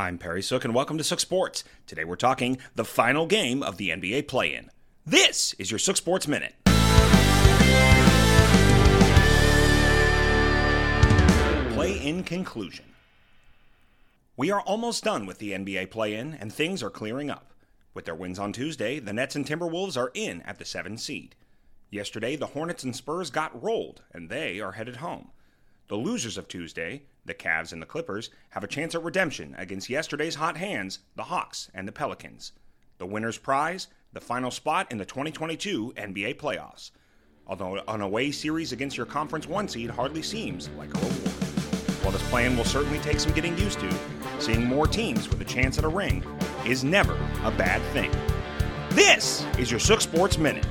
I'm Perry Sook, and welcome to Sook Sports. Today we're talking the final game of the NBA play in. This is your Sook Sports Minute. Play in conclusion. We are almost done with the NBA play in, and things are clearing up. With their wins on Tuesday, the Nets and Timberwolves are in at the 7 seed. Yesterday, the Hornets and Spurs got rolled, and they are headed home. The losers of Tuesday, the Cavs and the Clippers, have a chance at redemption against yesterday's hot hands, the Hawks and the Pelicans. The winner's prize, the final spot in the 2022 NBA playoffs. Although an away series against your Conference 1 seed hardly seems like a reward. While this plan will certainly take some getting used to, seeing more teams with a chance at a ring is never a bad thing. This is your Sook Sports Minute.